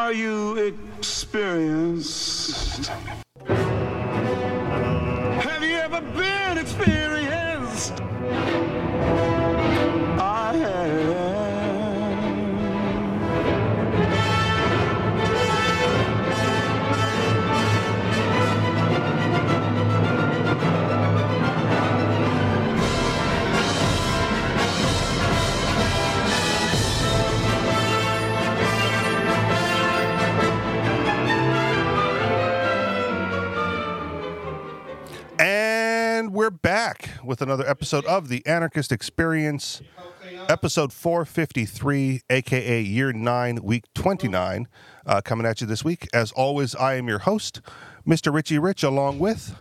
Are you experienced? We're back with another episode of the Anarchist Experience, episode 453, aka year 9, week 29, uh, coming at you this week. As always, I am your host, Mr. Richie Rich, along with.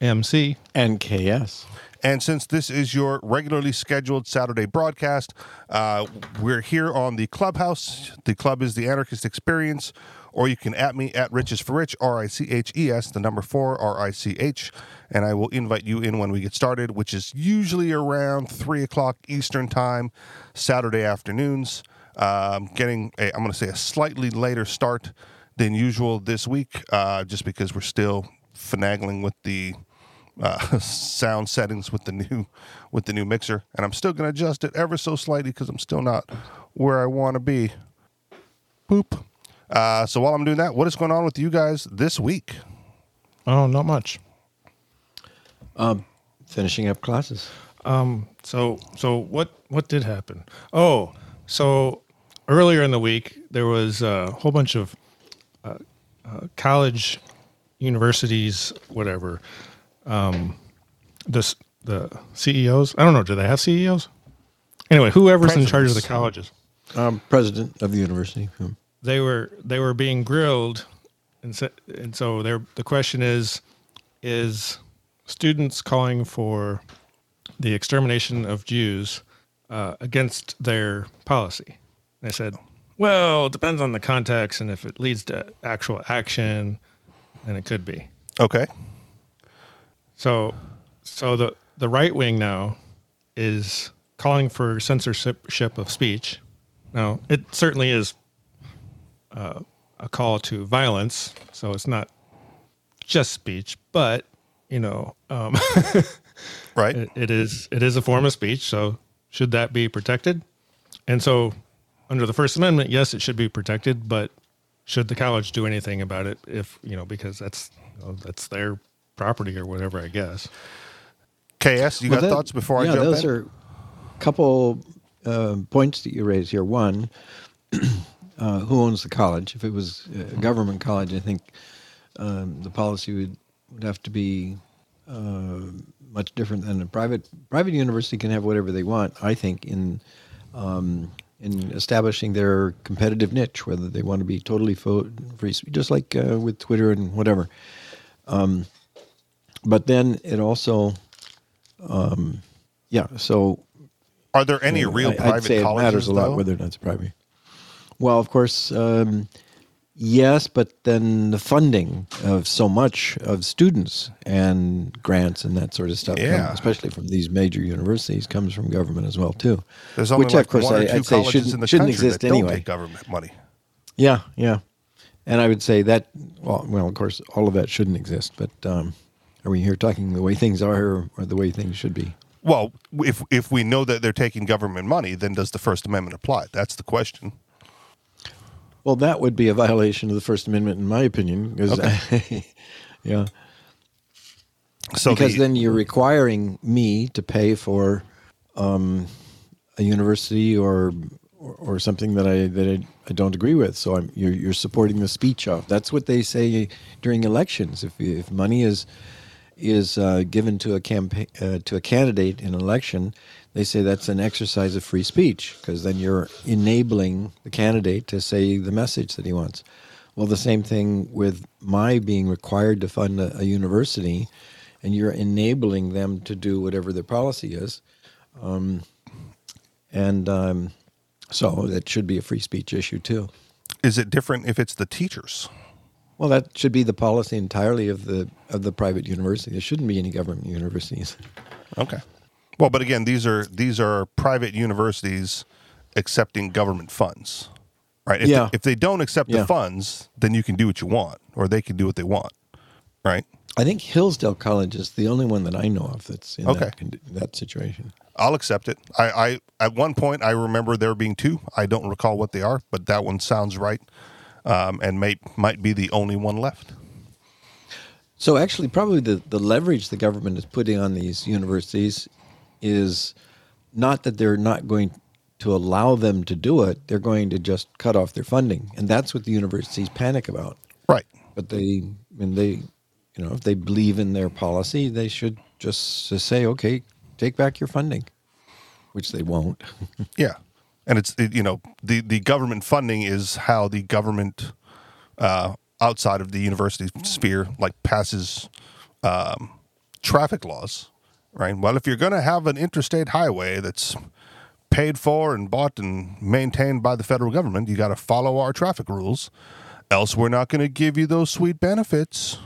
MC. And KS. And since this is your regularly scheduled Saturday broadcast, uh, we're here on the clubhouse. The club is the Anarchist Experience, or you can at me at Riches for Rich, R I C H E S, the number four, R I C H, and I will invite you in when we get started, which is usually around three o'clock Eastern time, Saturday afternoons. Um, getting, I'm going to say, a slightly later start than usual this week, uh, just because we're still finagling with the uh, sound settings with the new with the new mixer, and I'm still going to adjust it ever so slightly because I'm still not where I want to be. Boop. Uh, so while I'm doing that, what is going on with you guys this week? Oh, not much. Finishing up classes. Um, So, so what what did happen? Oh, so earlier in the week there was a whole bunch of uh, uh, college, universities, whatever. Um, this the CEOs. I don't know. Do they have CEOs? Anyway, whoever's in charge of the colleges. Um, president of the university. They were they were being grilled, and so, and so the question is, is students calling for the extermination of Jews uh, against their policy? I said, well, it depends on the context, and if it leads to actual action, then it could be. Okay. So, so the the right wing now is calling for censorship of speech. Now, it certainly is uh, a call to violence, so it's not just speech, but you know, um, Right. it, it is it is a form of speech. So, should that be protected? And so, under the First Amendment, yes, it should be protected, but should the college do anything about it? If you know, because that's you know, that's their property or whatever, I guess. KS, you Well, got that- thoughts before I yeah, jump those in? are a couple uh, points that you raise here. One, uh, who owns the college? If it was a government college, I think um, the policy would, would have to be uh, much different than a private private university can have whatever they want. I think in um, in establishing their competitive niche, whether they want to be totally fo- free, speech, just like uh, with Twitter and whatever. Um, but then it also, um, yeah. So Are there any real I- private I'd say it colleges? matters a lot though? whether or not it's private. Well, of course, um, yes, but then the funding of so much of students and grants and that sort of stuff, Yeah. especially from these major universities, comes from government as well too. There's only which, like of course, one or two I'd say colleges shouldn't, in the shouldn't country exist that don't anyway. take government money. Yeah, yeah. And I would say that, well, well, of course, all of that shouldn't exist. But um, are we here talking the way things are or, or the way things should be? Well, if if we know that they're taking government money, then does the First Amendment apply? That's the question. Well, that would be a violation of the First Amendment, in my opinion. Because, yeah, So because the- then you're requiring me to pay for um, a university or, or or something that I that I, I don't agree with. So I'm you're, you're supporting the speech of. That's what they say during elections. If if money is is uh, given to a campaign uh, to a candidate in an election, they say that's an exercise of free speech because then you're enabling the candidate to say the message that he wants. Well, the same thing with my being required to fund a, a university, and you're enabling them to do whatever their policy is, um, and um, so that should be a free speech issue too. is it different if it's the teachers? Well, that should be the policy entirely of the of the private university. There shouldn't be any government universities. Okay. Well, but again, these are these are private universities accepting government funds. right? If, Yeah. they, if they don't accept Yeah. the funds, then you can do what you want, or they can do what they want, right? I think Hillsdale College is the only one that I know of that's in Okay. that, that situation. I'll accept it. I, I at one point I remember there being two. I don't recall what they are, but that one sounds right, um, and might might be the only one left. So actually, probably the, the leverage the government is putting on these universities is not that they're not going to allow them to do it; they're going to just cut off their funding, and that's what the universities panic about. Right. But they, when they, you know, if they believe in their policy, they should just say, okay, take back your funding, which they won't. Yeah, and it's it, you know the the government funding is how the government uh, outside of the university sphere like passes um, traffic laws, right? Well, if you're going to have an interstate highway that's paid for and bought and maintained by the federal government, you got to follow our traffic rules, else we're not going to give you those sweet benefits.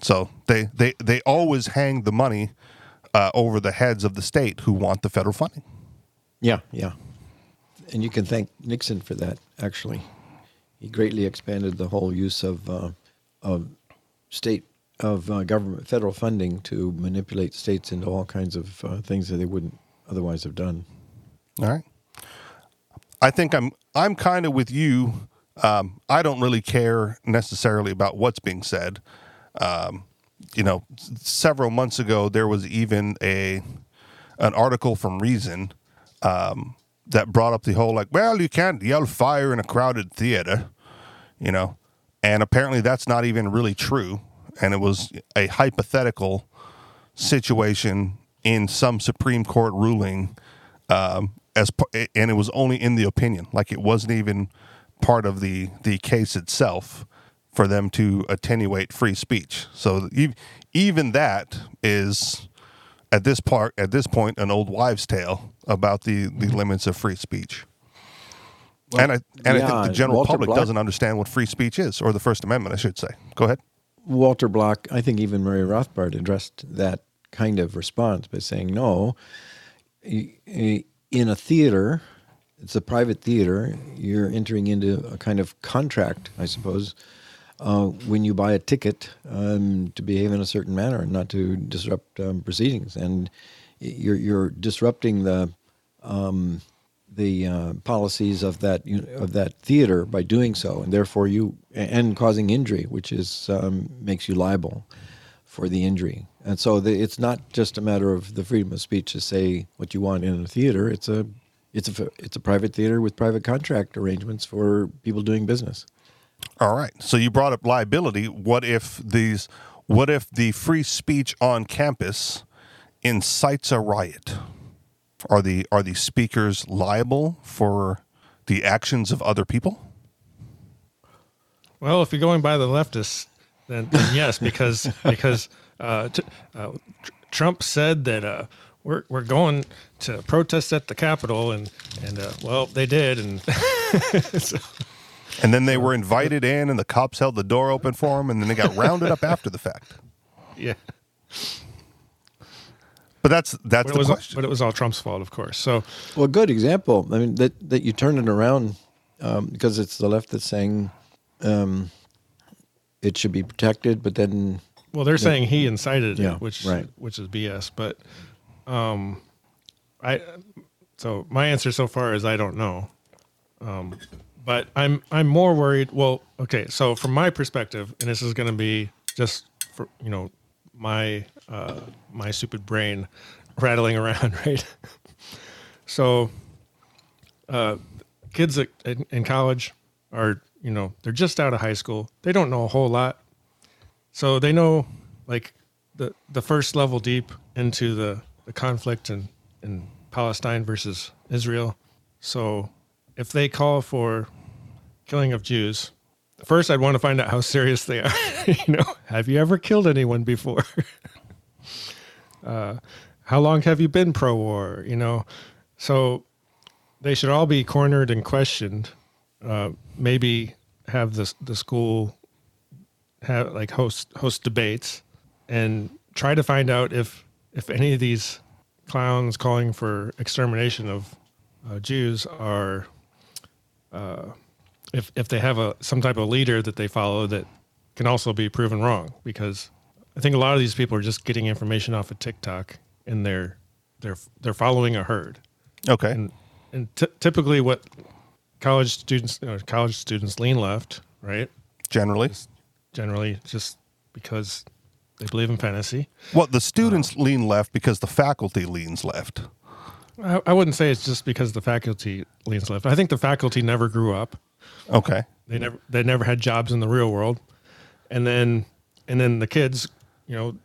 So they they they always hang the money uh, over the heads of the state who want the federal funding. Yeah, yeah. And you can thank Nixon for that, actually. He greatly expanded the whole use of, uh, of state, of uh, government, federal funding to manipulate states into all kinds of uh, things that they wouldn't otherwise have done. All right. I think I'm I'm kind of with you. Um, I don't really care necessarily about what's being said. Um, you know, several months ago there was even a an article from Reason um, that brought up the whole like, well, you can't yell fire in a crowded theater, you know, and apparently that's not even really true, and it was a hypothetical situation in some Supreme Court ruling, um, as and it was only in the opinion, like it wasn't even part of the the case itself for them to attenuate free speech. So even that is at this part at this point an old wives' tale about the the mm-hmm. limits of free speech. and I and I think the general Walter public Block- doesn't understand what free speech is, or the First Amendment, I should say. Go ahead. Walter Block, I think even Murray Rothbard addressed that kind of response by saying, no, in a theater, it's a private theater, you're entering into a kind of contract, I suppose, uh, when you buy a ticket um, to behave in a certain manner and not to disrupt um, proceedings. And you're, you're disrupting the um, the uh, policies of that uni- of that theater by doing so, and therefore you and causing injury, which is um, makes you liable for the injury. And so the, it's not just a matter of the freedom of speech to say what you want in a theater. It's a it's a it's a private theater with private contract arrangements for people doing business. All right. So you brought up liability. What if these? What if the free speech on campus incites a riot? Are the are the speakers liable for the actions of other people? Well, if you're going by the leftists, then, then yes, because because uh, t- uh, tr- Trump said that uh, we're we're going to protest at the Capitol, and and uh, well, they did, and so, And then they were invited in, and the cops held the door open for them, and then they got rounded up after the fact. yeah. But that's that's But it the was question. but it was all Trump's fault, of course. So Well, good example. I mean that that you turn it around um, because it's the left that's saying um, it should be protected, but then Well, they're saying he incited Yeah, it, which right. which is BS. But um, I so my answer so far is I don't know. Um, but I'm I'm more worried. Well, okay. So from my perspective, and this is going to be just for you know my uh, my stupid brain rattling around, right? so uh, kids in, in college are you know they're just out of high school. They don't know a whole lot. So they know like the the first level deep into the, the conflict in, in Palestine versus Israel. So if they call for killing of Jews, first I'd want to find out how serious they are. you know, have you ever killed anyone before? uh, how long have you been pro war? You know, so they should all be cornered and questioned. Uh, maybe have the the school have like host host debates and try to find out if if any of these clowns calling for extermination of uh, Jews are uh, if if they have a some type of leader that they follow that can also be proven wrong because I think a lot of these people are just getting information off of TikTok and they're they're they're following a herd Okay. and and t- typically what college students you know, college students lean left right Generally. generally just because they believe in fantasy Well, the students lean left because the faculty leans left. I, I wouldn't say it's just because the faculty leans left I think the faculty never grew up Okay. They never they never had jobs in the real world, and then and then the kids, you know,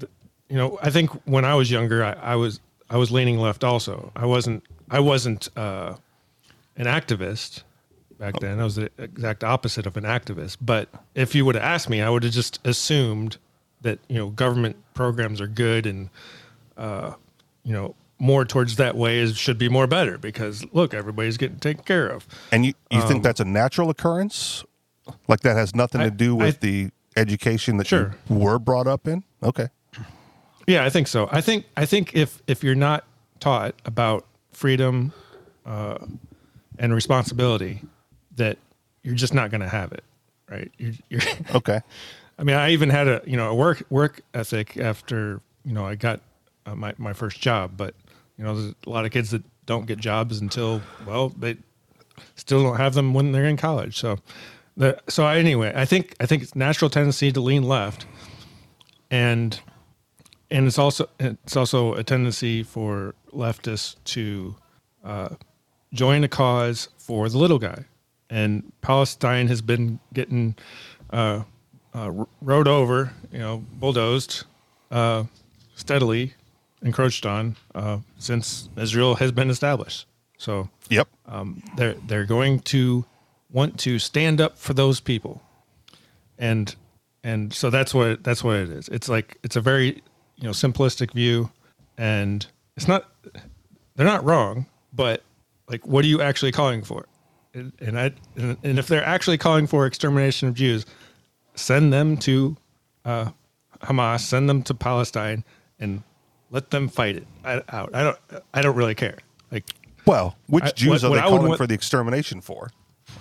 th- you know. I think when I was younger, I, I was I was leaning left. Also, I wasn't I wasn't uh, an activist back then. I was the exact opposite of an activist. But if you would have asked me, I would have just assumed that you know government programs are good and uh, you know more towards that way is should be more better because look everybody's getting taken care of And you, you think that's a natural occurrence? Like that has nothing Um, I- to do with I- the education that Sure. you were brought up in? Okay. Yeah, I think so. I think I think if if you're not taught about freedom uh, and responsibility, that you're just not going to have it, right? You're, you're Okay. I mean, I even had a you know a work work ethic after you know I got uh, my my first job, but you know there's a lot of kids that don't get jobs until well they still don't have them when they're in college. So the so anyway, I think I think it's natural tendency to lean left, and and it's also it's also a tendency for leftists to uh, join a cause for the little guy, and Palestine has been getting uh, uh, rode over, you know, bulldozed, uh, steadily encroached on uh, since Israel has been established. So Yep. um, they're they're going to want to stand up for those people, and and so that's what that's what it is. It's like it's a very you know simplistic view, and it's not they're not wrong, but like what are you actually calling for? And, and I and, and if they're actually calling for extermination of Jews, send them to uh, Hamas, send them to Palestine, and let them fight it I- out. I don't I don't really care. Like Well, which I- Jews what- are what they I calling want- for the extermination for?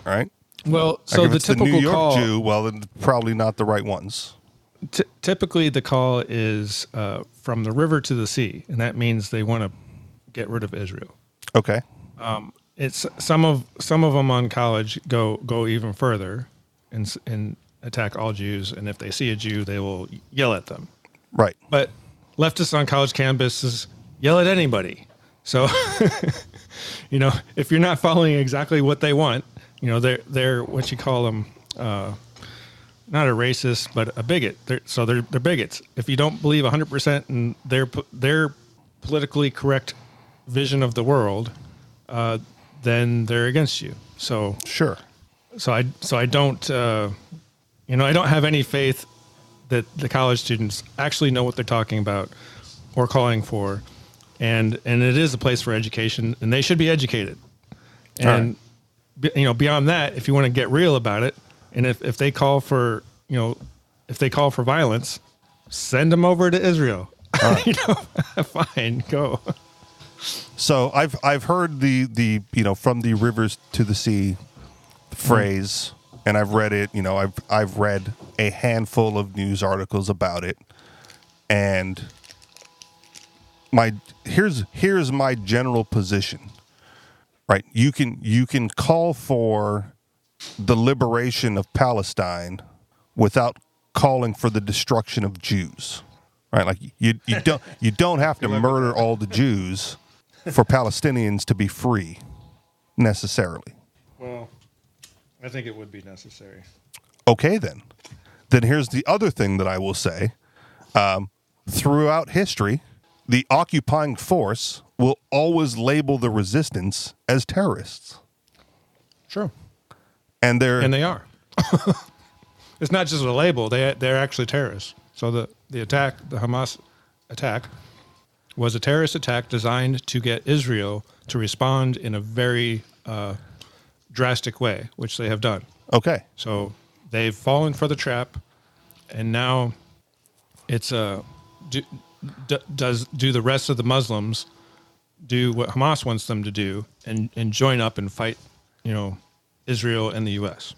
All right. well, Like so if the it's the typical New York call. Jew, well, then probably not the right ones. T- typically the call is uh, from the river to the sea, and that means they want to get rid of Israel. Okay. It's some of some of them on college go go even further and and attack all Jews, and if they see a Jew, they will yell at them. Right. But leftists on college campuses yell at anybody. So, you know, if you're not following exactly what they want, you know, they're they're what you call them, uh, not a racist, but a bigot. They're, so they're they're bigots. If you don't believe 100 percent in their their politically correct vision of the world, uh, then they're against you. So Sure. so I so I don't uh, you know I don't have any faith that the college students actually know what they're talking about or calling for, and and it is a place for education, and they should be educated. And be- you know beyond that, if you want to get real about it, and if if they call for you know if they call for violence, send them over to Israel. you know, fine, go. So I've I've heard the the you know from the rivers to the sea mm-hmm. phrase, and I've read it. You know, I've I've read a handful of news articles about it, and my here's here's my general position. Right, you can you can call for the liberation of Palestine without calling for the destruction of Jews. Right, like you you don't you don't have to murder all the Jews for Palestinians to be free necessarily. Well, I think it would be necessary. Okay, then. Then here's the other thing that I will say. Um, throughout history, the occupying force will always label the resistance as terrorists. Sure. And they're and they are. it's not just a label; they they're actually terrorists. So the the attack, the Hamas attack, was a terrorist attack designed to get Israel to respond in a very uh, drastic way, which they have done. okay. So they've fallen for the trap, and now it's a do, d- does do the rest of the Muslims do what Hamas wants them to do and and join up and fight, you know, Israel and the U.S.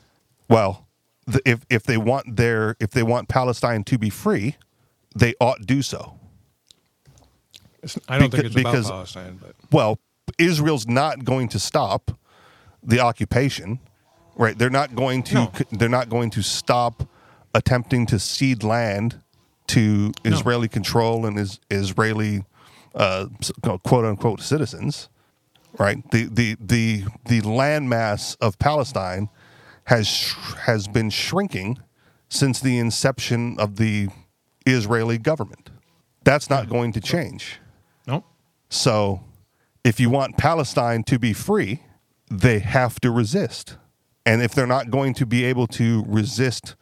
Well, the, if if they want their if they want Palestine to be free, they ought do so. It's, I don't think Beca- it's because- about Palestine, but Well, Israel's not going to stop the occupation, right? They're not going to No. they're not going to stop attempting to cede land to Israeli control and is Israeli uh, quote unquote citizens, right? The the the the landmass of Palestine has sh- has been shrinking since the inception of the Israeli government. That's not going to change. no. So, if you want Palestine to be free, they have to resist. And if they're not going to be able to resist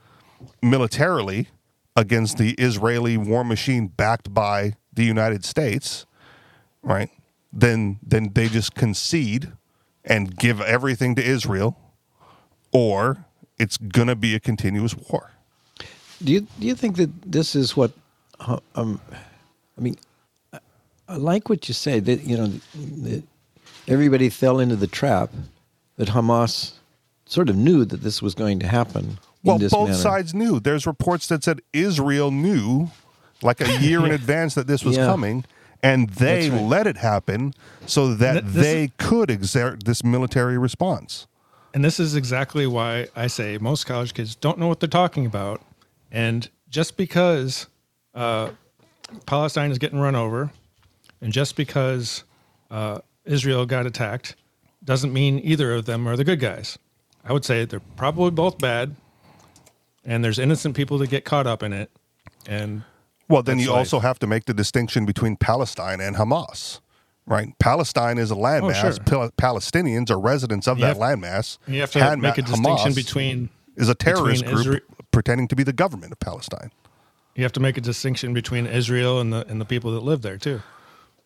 militarily against the Israeli war machine backed by the United States, right? Then then they just concede and give everything to Israel or it's going to be a continuous war. Do you do you think that this is what? uh, Um, I mean, I, like what you say that you know that everybody fell into the trap that Hamas sort of knew that this was going to happen. Well, in this both manner. sides knew. There's reports that said Israel knew, like a year in advance, that this was Yeah. coming, and they right. let it happen so that Th- this- they could exert this military response. And this is exactly why I say most college kids don't know what they're talking about. And just because uh, Palestine is getting run over, and just because uh, Israel got attacked, doesn't mean either of them are the good guys. I would say they're probably both bad, and there's innocent people that get caught up in it. And Well, then you life. also have to make the distinction between Palestine and Hamas, right? Palestine is a landmass. Oh, sure. Pal- Palestinians are residents of You that landmass. you have to Hand- make a distinction Hamas between is a terrorist group Isra- pretending to be the government of Palestine. you have to make a distinction between Israel and the and the people that live there too.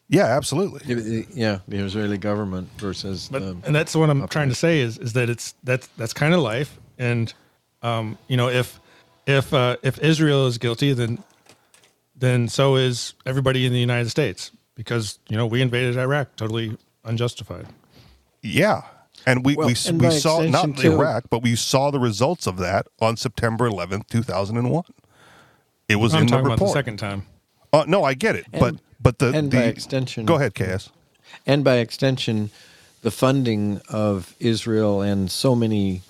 Yeah, absolutely. Yeah, the- yeah, the Israeli government versus But the, and that's what I'm trying to say is is that it's that's that's kind of life, and um, you know if if uh, if Israel is guilty, then then so is everybody in the United States because you know we invaded Iraq totally unjustified. Yeah. And we, Well, we, and we saw, not too- Iraq, but we saw the results of that on September 11th, 2001. It was I'm in the talking about report. the second time. Uh, no, I get it. And- but the, and the by extension- Go ahead, KS. and by extension, the funding of Israel and so many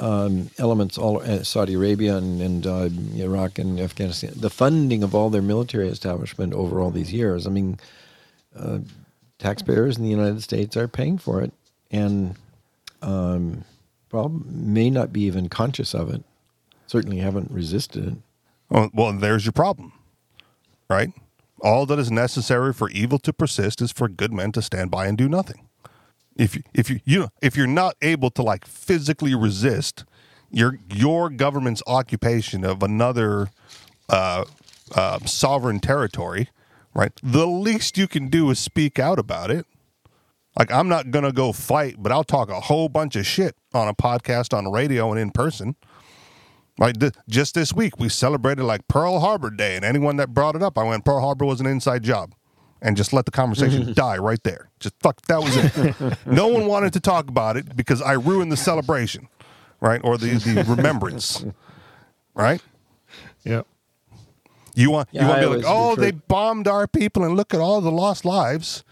um, elements, all uh, Saudi Arabia and, and uh, Iraq and Afghanistan, the funding of all their military establishment over all these years. I mean, uh, taxpayers in the United States are paying for it, and um, well, may not be even conscious of it. Certainly haven't resisted it. Well, well, there's your problem, right? All that is necessary for evil to persist is for good men to stand by and do nothing. If you, if you, you know, if you're not able to like physically resist your your government's occupation of another uh, uh, sovereign territory, right? The least you can do is speak out about it. Like I'm not gonna go fight, but I'll talk a whole bunch of shit on a podcast, on radio, and in person. Like th- just this week, we celebrated like Pearl Harbor Day, and anyone that brought it up, I went Pearl Harbor was an inside job, and just let the conversation die right there. Just fuck, that was it. no one wanted to talk about it because I ruined the celebration, right, or the the remembrance, right? Yeah. You want Yeah, you want to be like, oh, they bombed our people, and look at all the lost lives.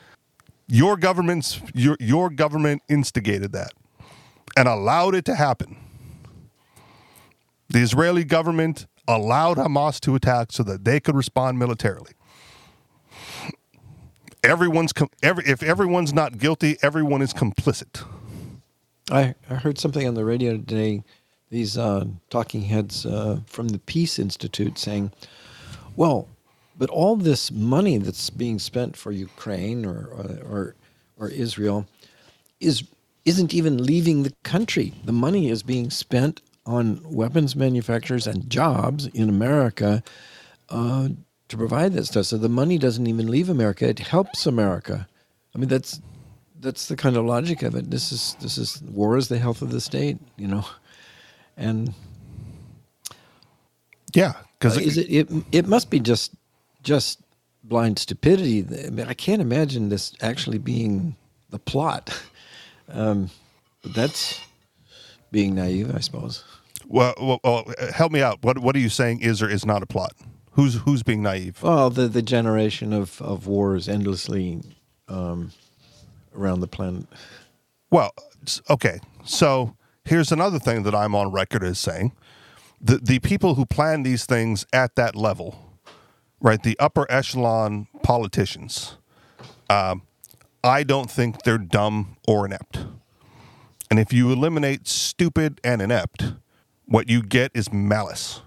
Your government's your your government instigated that and allowed it to happen. The Israeli government allowed Hamas to attack so that they could respond militarily. Everyone's com- every if everyone's not guilty, everyone is complicit. I, I heard something on the radio today. These uh, talking heads uh, from the Peace Institute saying, "Well, but all this money that's being spent for Ukraine or or or Israel is isn't even leaving the country. The money is being spent on weapons manufacturers and jobs in America uh, to provide that stuff. So the money doesn't even leave America; it helps America. I mean, that's that's the kind of logic of it. This is this is war is the health of the state, you know, and Yeah, because uh, is it, it it must be just just blind stupidity. I mean, I can't imagine this actually being the plot. Um, but that's being naive, I suppose. Well, well, help me out. What what are you saying is or is not a plot? Who's who's being naive? Well, the the generation of of wars endlessly um, around the planet. Well, okay. So here's another thing that I'm on record as saying: the the people who plan these things at that level, right? The upper echelon politicians. Um, I don't think they're dumb or inept. And if you eliminate stupid and inept, what you get is malice,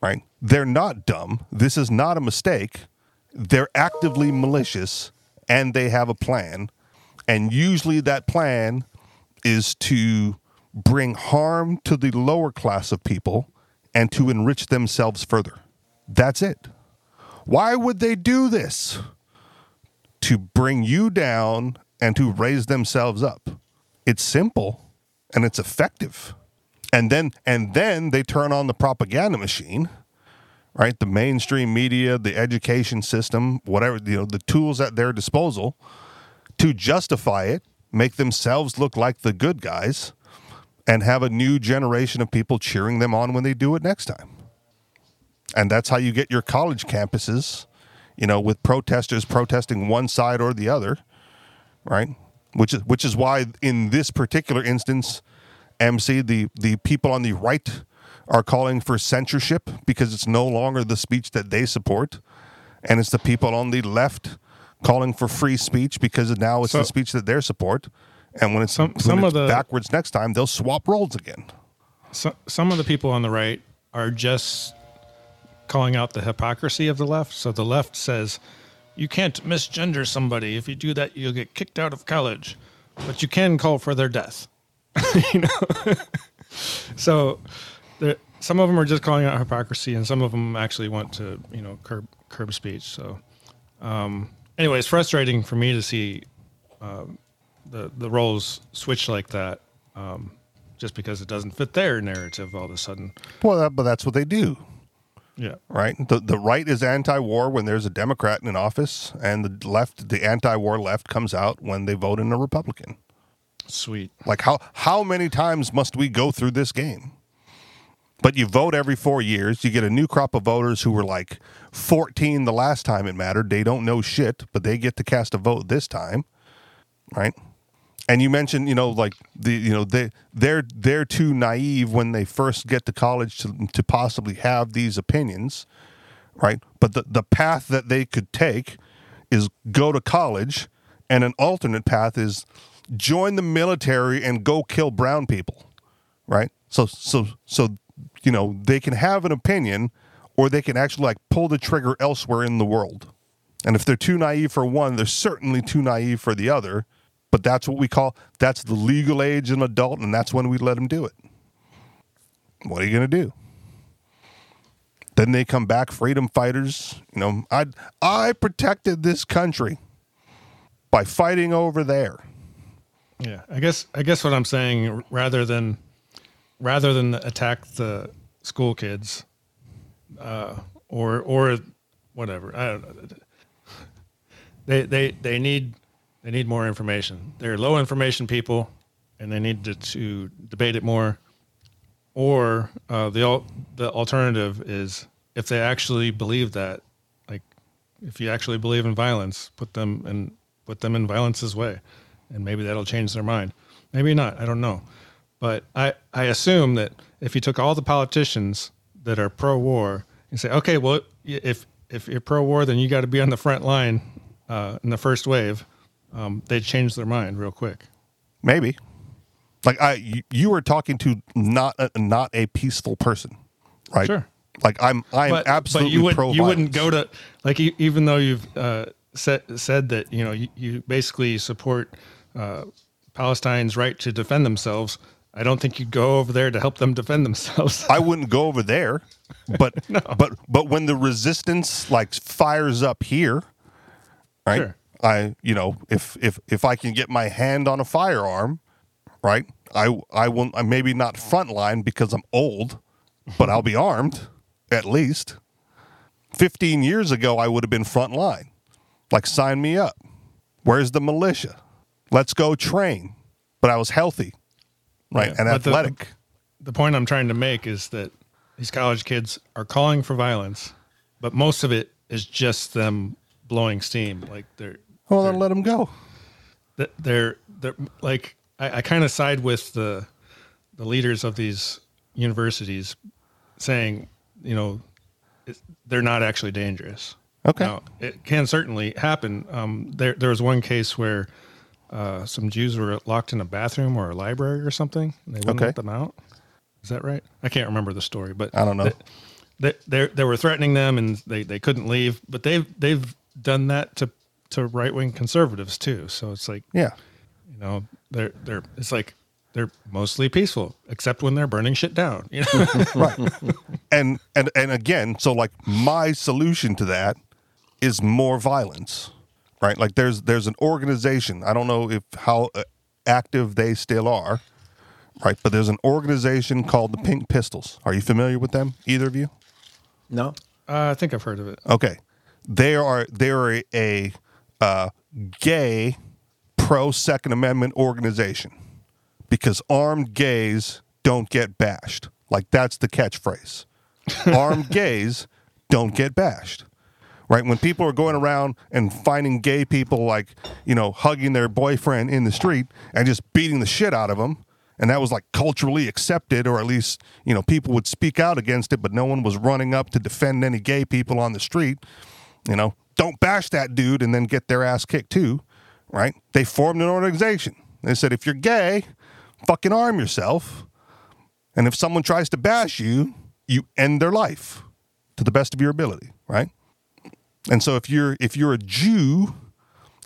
right? They're not dumb. This is not a mistake. They're actively malicious and they have a plan. And usually that plan is to bring harm to the lower class of people and to enrich themselves further. That's it. Why would they do this? To bring you down and to raise themselves up. It's simple and it's effective. And then and then they turn on the propaganda machine, right? The mainstream media, the education system, whatever, you know, the tools at their disposal to justify it, make themselves look like the good guys, and have a new generation of people cheering them on when they do it next time. And that's how you get your college campuses, you know, with protesters protesting one side or the other, right? Which is which is why in this particular instance, MC, the the people on the right are calling for censorship because it's no longer the speech that they support, and it's the people on the left calling for free speech because now it's So- the speech that they support. And when it's, Some- when some it's of the- backwards next time, they'll swap roles again. So, some of the people on the right are just calling out the hypocrisy of the left. So the left says you can't misgender somebody. If you do that, you'll get kicked out of college, but you can call for their death. you know. so there, some of them are just calling out hypocrisy, and some of them actually want to, you know, curb curb speech. So, um, anyway, it's frustrating for me to see um, the the roles switch like that. Um, just because it doesn't fit their narrative all of a sudden. Well, that, but that's what they do. Yeah. right? The the right is anti-war when there's a Democrat in office, and the left, the anti-war left, comes out when they vote in a Republican. Sweet. Like how how many times must we go through this game? But you vote every four years. You get a new crop of voters who were like 14 the last time it mattered. They don't know shit, but they get to cast a vote this time, right? And you mentioned, you know, like the, you know, they they're they're too naive when they first get to college to to possibly have these opinions, right? But the the path that they could take is go to college, and an alternate path is join the military and go kill brown people, right? So so so you know they can have an opinion, or they can actually like pull the trigger elsewhere in the world. And if they're too naive for one, they're certainly too naive for the other. But that's what we call that's the legal age an adult, and that's when we let them do it. What are you gonna do? Then they come back, freedom fighters. You know, I I protected this country by fighting over there. Yeah. I guess I guess what I'm saying rather than rather than attack the school kids uh, or or whatever. I don't know. They they they need they need more information. They're low information people and they need to, to debate it more. Or uh, the the alternative is if they actually believe that, like if you actually believe in violence, put them in put them in violence's way, and maybe that'll change their mind. Maybe not. I don't know, but I I assume that if you took all the politicians that are pro-war and say, okay, well if if you're pro-war, then you got to be on the front line uh, in the first wave. Um, they'd change their mind real quick. Maybe. Like I, you, you were talking to not a, not a peaceful person, right? Sure. Like I'm, I'm absolutely you, would, pro. you wouldn't go to like even though you've uh, said said that you know you, you basically support uh, Palestine's right to defend themselves. I don't think you'd go over there to help them defend themselves. I wouldn't go over there, but but but when the resistance like fires up here, right? Sure. I you know if if if I can get my hand on a firearm, right? I I will I maybe not frontline because I'm old, but I'll be armed at least. Fifteen years ago, I would have been frontline. Like sign me up. Where's the militia? Let's go train. But I was healthy, right, Yeah, and but the- athletic. the point I'm trying to make is that these college kids are calling for violence, but most of it is just them blowing steam. Like they're Well, then let them go. th- they're they're like I, I kind of side with the the leaders of these universities saying you know it, they're not actually dangerous. Okay. Now, it can certainly happen. Um, there there was one case where uh, some Jews were locked in a bathroom or a library or something. And they wouldn't Okay. let them out. Is that right? I can't remember the story, but I don't know. They, they, they were threatening them and they, they couldn't leave, but they've they've done that to to right wing conservatives too. So it's like Yeah. you know they're they're it's like they're mostly peaceful except when they're burning shit down you know right and and and again so like my solution to that is more violence right? Like there's there's an organization. I don't know if how uh, active they still are right? But there's an organization called the pink pistols. Are you familiar with them either of you? No. uh, i think i've heard of it. Okay. They are they are a, a uh, gay pro second amendment organization because armed gays don't get bashed. Like that's the catchphrase. Armed gays don't get bashed right? When people are going around and finding gay people like you know hugging their boyfriend in the street and just beating the shit out of them and that was like culturally accepted or at least you know people would speak out against it but no one was running up to defend any gay people on the street you know? Don't bash that dude and then get their ass kicked too right? They formed an organization. They said if you're gay fucking arm yourself and if someone tries to bash you you end their life to the best of your ability right and so if you're if you're a jew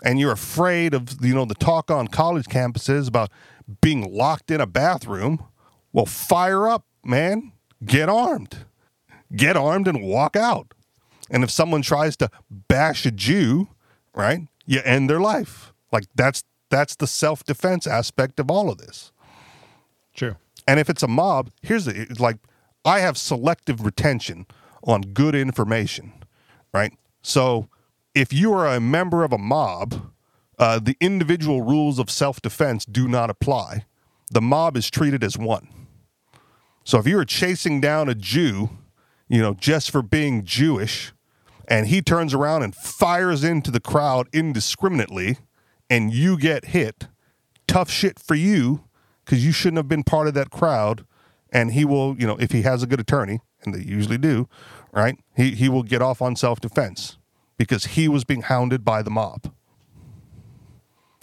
and you're afraid of you know the talk on college campuses about being locked in a bathroom well fire up man. Get armed. Get armed and walk out. And if someone tries to bash a jew right you end their life. Like that's that's the self-defense aspect of all of this. True. And if it's a mob, here's the like I have selective retention on good information, right? So if you are a member of a mob, uh, the individual rules of self defense do not apply. The mob is treated as one. So if you were chasing down a Jew, you know, just for being Jewish, and he turns around and fires into the crowd indiscriminately, and you get hit, tough shit for you because you shouldn't have been part of that crowd. And he will, you know, if he has a good attorney, and they usually do, right? He he will get off on self defense because he was being hounded by the mob.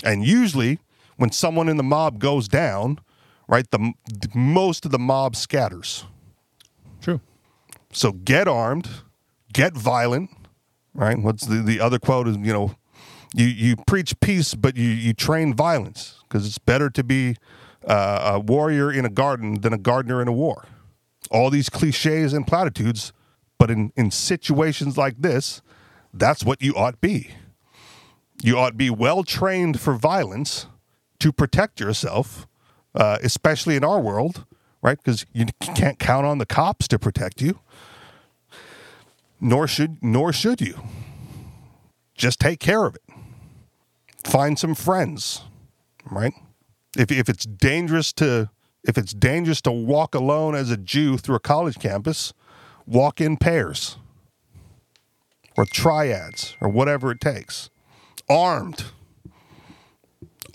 And usually, when someone in the mob goes down, right, the, most of the mob scatters. true So get armed, get violent, right? What's the, the other quote is, you know, you, you preach peace, but you, you train violence because it's better to be uh, a warrior in a garden than a gardener in a war. All these cliches and platitudes, but in, in situations like this, that's what you ought be. You ought be well trained for violence to protect yourself, uh, especially in our world, right? Because you can't count on the cops to protect you. Nor should nor should you. Just take care of it. Find some friends, right? If if it's dangerous to if it's dangerous to walk alone as a Jew through a college campus, walk in pairs or triads or whatever it takes. Armed.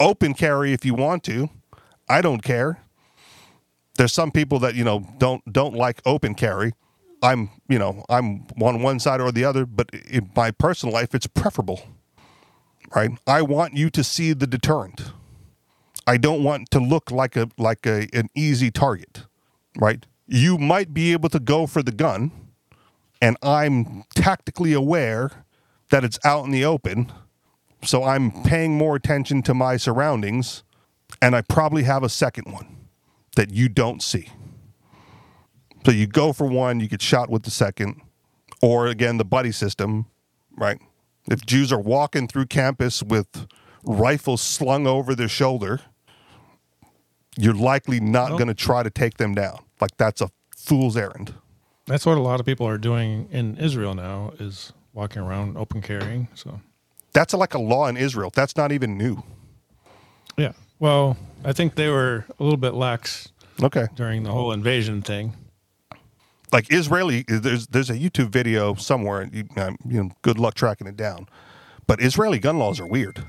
Open carry if you want to. I don't care. There's some people that, you know, don't don't like open carry. I'm, you know, I'm on one side or the other, but in my personal life it's preferable. Right? I want you to see the deterrent. I don't want to look like a like a an easy target. Right? You might be able to go for the gun, and I'm tactically aware that it's out in the open, so I'm paying more attention to my surroundings, and I probably have a second one that you don't see. So you go for one, you get shot with the second, or again the buddy system, right? If Jews are walking through campus with rifles slung over their shoulder, you're likely not Well- going to try to take them down. Like that's a fool's errand. that's what a lot of people are doing in israel now is walking around open carrying so That's like a law in Israel. That's not even new. yeah well i think they were a little bit lax Okay. during the whole invasion thing. like Israeli, there's there's a YouTube video somewhere, you, you know, good luck tracking it down. But Israeli gun laws are weird.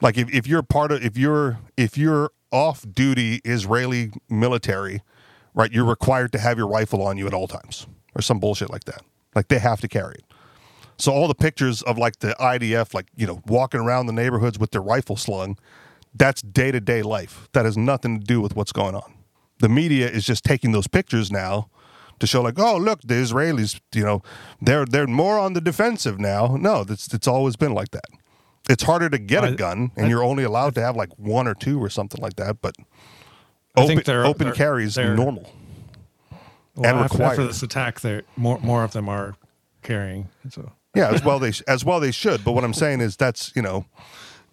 Like if, if you're part of if you're if you're off duty Israeli military, right, you're required to have your rifle on you at all times, or some bullshit like that. Like they have to carry it. So all the pictures of like the IDF, like you know, walking around the neighborhoods with their rifle slung, that's day to day life. That has nothing to do with what's going on. The media is just taking those pictures now to show like, oh look, the Israelis, you know, they're they're more on the defensive now. No, it's it's always been like that. It's harder to get a gun, and you're only allowed to have like one or two or something like that. But I open, think they're- open they're- carries they're- normal. Well, And after, required. after this attack, there more more of them are carrying. So Yeah, as well they as well they should. But what I'm saying is that's you know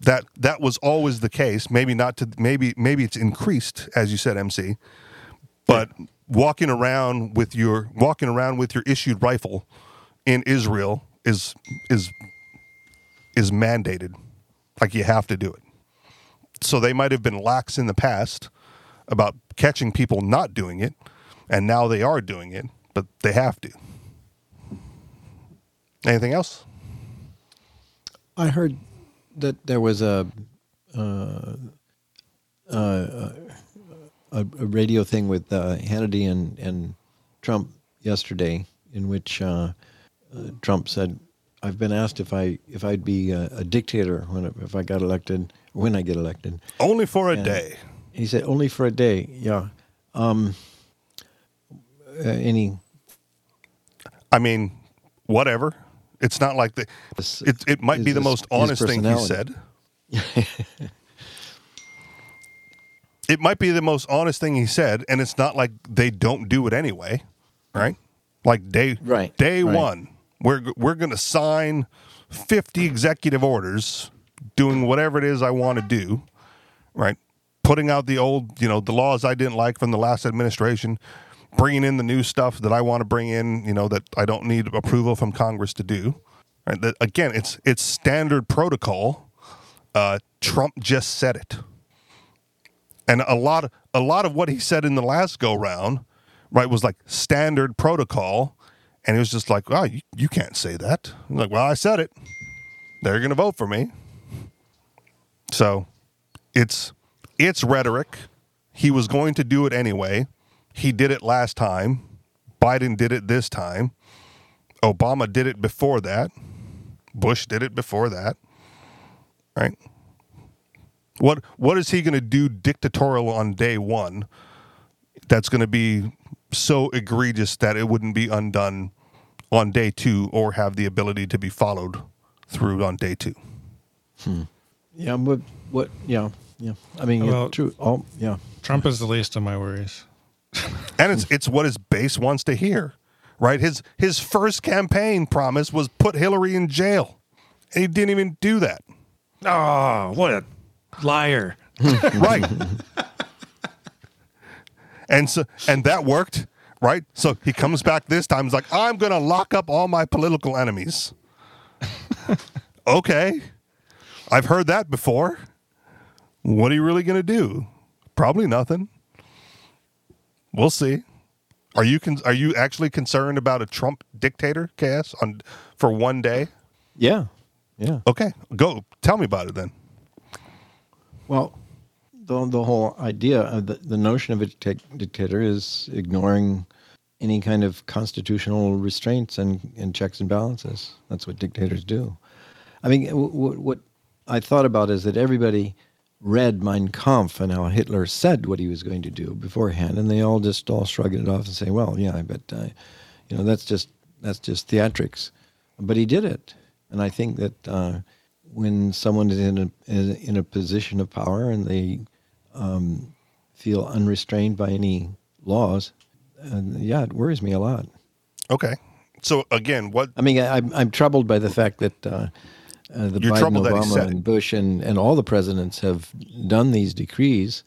that that was always the case. Maybe not to maybe maybe it's increased as you said, MC. But walking around with your walking around with your issued rifle in Israel is is is mandated. Like you have to do it. So they might have been lax in the past about catching people not doing it, and now they are doing it, but they have to. Anything else? I heard that there was a uh, uh, a, a radio thing with uh, Hannity and, and Trump yesterday, in which uh, uh, Trump said, "I've been asked if I if I'd be a, a dictator when if I got elected when I get elected." Only for a Yeah. day. He said, "Only for a day." Yeah. Um, uh, any I mean, whatever. It's not like the. It it might be the most honest thing he said. it might be the most honest thing he said, and it's not like they don't do it anyway, right? Like day Right, day right. one, we're we're going to sign fifty executive orders, doing whatever it is I want to do, right? Putting out the old, you know, the laws I didn't like from the last administration, bringing in the new stuff that I want to bring in, you know, that I don't need approval from Congress to do. Right? That, again, it's it's standard protocol. Uh, Trump just said it, and a lot of a lot of what he said in the last go round, right, was like standard protocol, and he was just like, "Oh, you, you can't say that." I'm like, well, I said it. They're going to vote for me. So, it's it's rhetoric. He was going to do it anyway. He did it last time. Biden did it this time. Obama did it before that. Bush did it before that. Right? What what is he going to do dictatorial on day 1 that's going to be so egregious that it wouldn't be undone on day 2 or have the ability to be followed through on day 2? Hmm. yeah, what what yeah yeah. I mean, yeah, Well- true. Oh yeah. Trump is the least of my worries. and it's it's what his base wants to hear, right? His his first campaign promise was put Hillary in jail, and he didn't even do that. Oh, what a liar! right? and so and that worked, right? So he comes back this time. He's like, I'm going to lock up all my political enemies. okay, I've heard that before. What are you really going to do? Probably nothing. We'll see. Are you con- are you actually concerned about a Trump dictator, Cass, on for one day? Yeah. Yeah. Okay, go tell me about it then. Well, the the whole idea of the, the notion of a dicta- dictator is ignoring any kind of constitutional restraints and, and checks and balances. That's what dictators do. I mean, what I thought about is that everybody read Mein Kampf and how Hitler said what he was going to do beforehand, and they all just all shrugged it off and say, "Well, yeah, but uh, you know that's just that's just theatrics." But he did it, and I think that uh, when someone is in a in a position of power and they um, feel unrestrained by any laws, uh, yeah, it worries me a lot. Okay, so again, what I mean, I, I'm I'm troubled by the fact that uh, the You're Biden, Obama, and Bush, and, and all the presidents have done these decrees,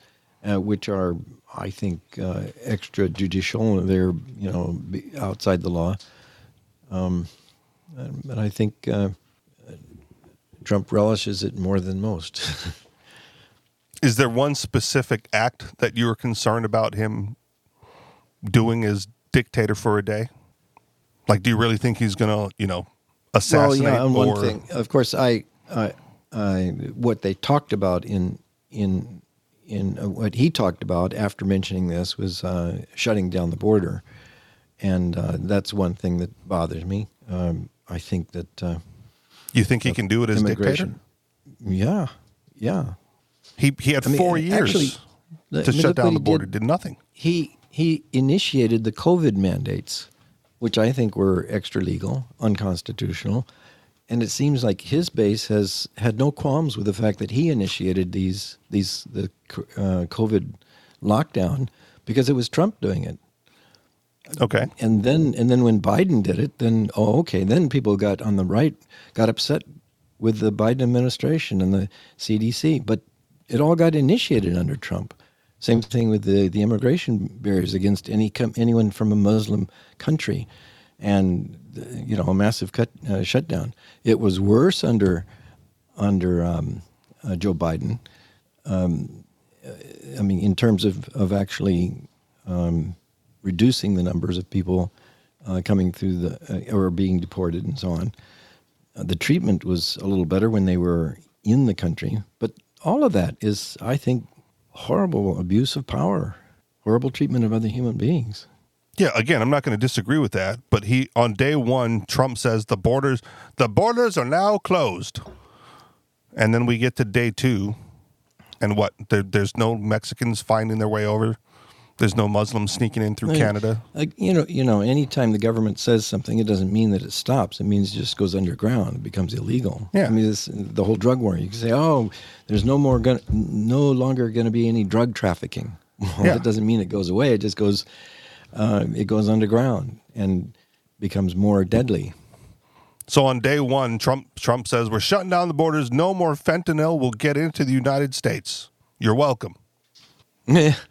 uh, which are, I think, uh, extrajudicial. They're you know outside the law. Um, and- but I think uh, Trump relishes it more than most. Is there one specific act that you were concerned about him doing as dictator for a day? Like, do you really think he's going to, you know, assassinate well, yeah, and one thing, of course, I, I, I, what they talked about in in in uh, what he talked about after mentioning this was uh, shutting down the border, and uh, that's one thing that bothers me. Um, I think that uh, you think he can do it as dictator? Yeah, yeah. He he had I mean, four years actually, I to mean, shut down the border. did. Did nothing. he he initiated the COVID mandates, which I think were extra legal, unconstitutional, and it seems like his base has had no qualms with the fact that he initiated these these the uh, COVID lockdown because it was Trump doing it. Okay. And then and then when Biden did it, then oh okay, then people got on the right got upset with the Biden administration and the CDC, but it all got initiated under Trump. Same thing with the, the immigration barriers against any com- anyone from a Muslim country, and you know a massive cut, uh, shutdown. It was worse under under um, uh, Joe Biden. Um, uh, I mean, in terms of of actually um, reducing the numbers of people uh, coming through the uh, or being deported and so on. Uh, the treatment was a little better when they were in the country, but all of that is, I think, horrible abuse of power, horrible treatment of other human beings. Yeah, again, I'm not going to disagree with that, but he on day 1 Trump says the borders the borders are now closed. And then we get to day 2 and what? There, there's no Mexicans finding their way over. There's no Muslims sneaking in through Right. Canada. Like, you know, you know, anytime the government says something, it doesn't mean that it stops. It means it just goes underground. It becomes illegal. Yeah. I mean, this, the whole drug war. You can say, oh, there's no more, gonna, no longer going to be any drug trafficking. Well, Yeah. that doesn't mean it goes away. It just goes, uh, it goes underground and becomes more deadly. So on day 1 Trump Trump says we're shutting down the borders. No more fentanyl will get into the United States. You're welcome. yeah,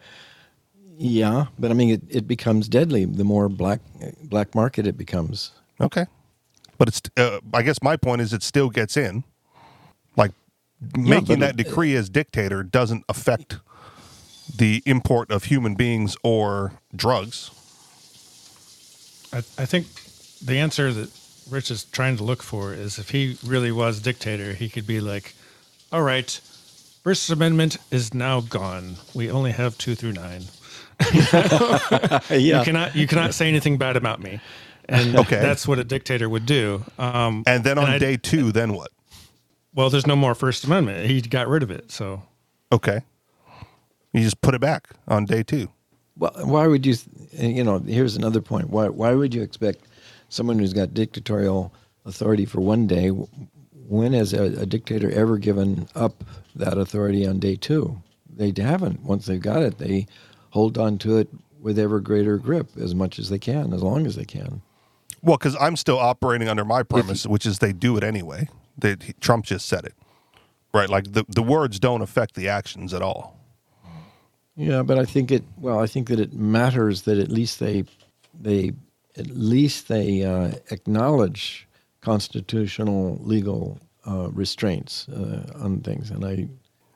but I mean, it, it becomes deadly the more black black market it becomes. Okay. But it's uh, I guess my point is it still gets in. Like making but that it- decree as dictator doesn't affect the import of human beings or drugs. I, I think the answer that Rich is trying to look for is if he really was dictator, he could be like, all right, First Amendment is now gone. We only have two through nine. yeah, You cannot you cannot say anything bad about me. And Okay. that's what a dictator would do. Um, And then on I- day 2 then what? well, there's no more First Amendment. He got rid of it. So Okay. You just put it back on day 2. Well, why would you? You know, here's another point. Why why would you expect someone who's got dictatorial authority for one day? When has a, a dictator ever given up that authority on day two? They haven't. Once they've got it, they hold on to it with ever greater grip as much as they can, as long as they can. Well, cuz I'm still operating under my premise which is they do it anyway. They, Trump just said it. Right? Like the the words don't affect the actions at all. Yeah, but I think it. Well, I think that it matters that at least they, they, at least they uh, acknowledge constitutional legal uh, restraints uh, on things, and I,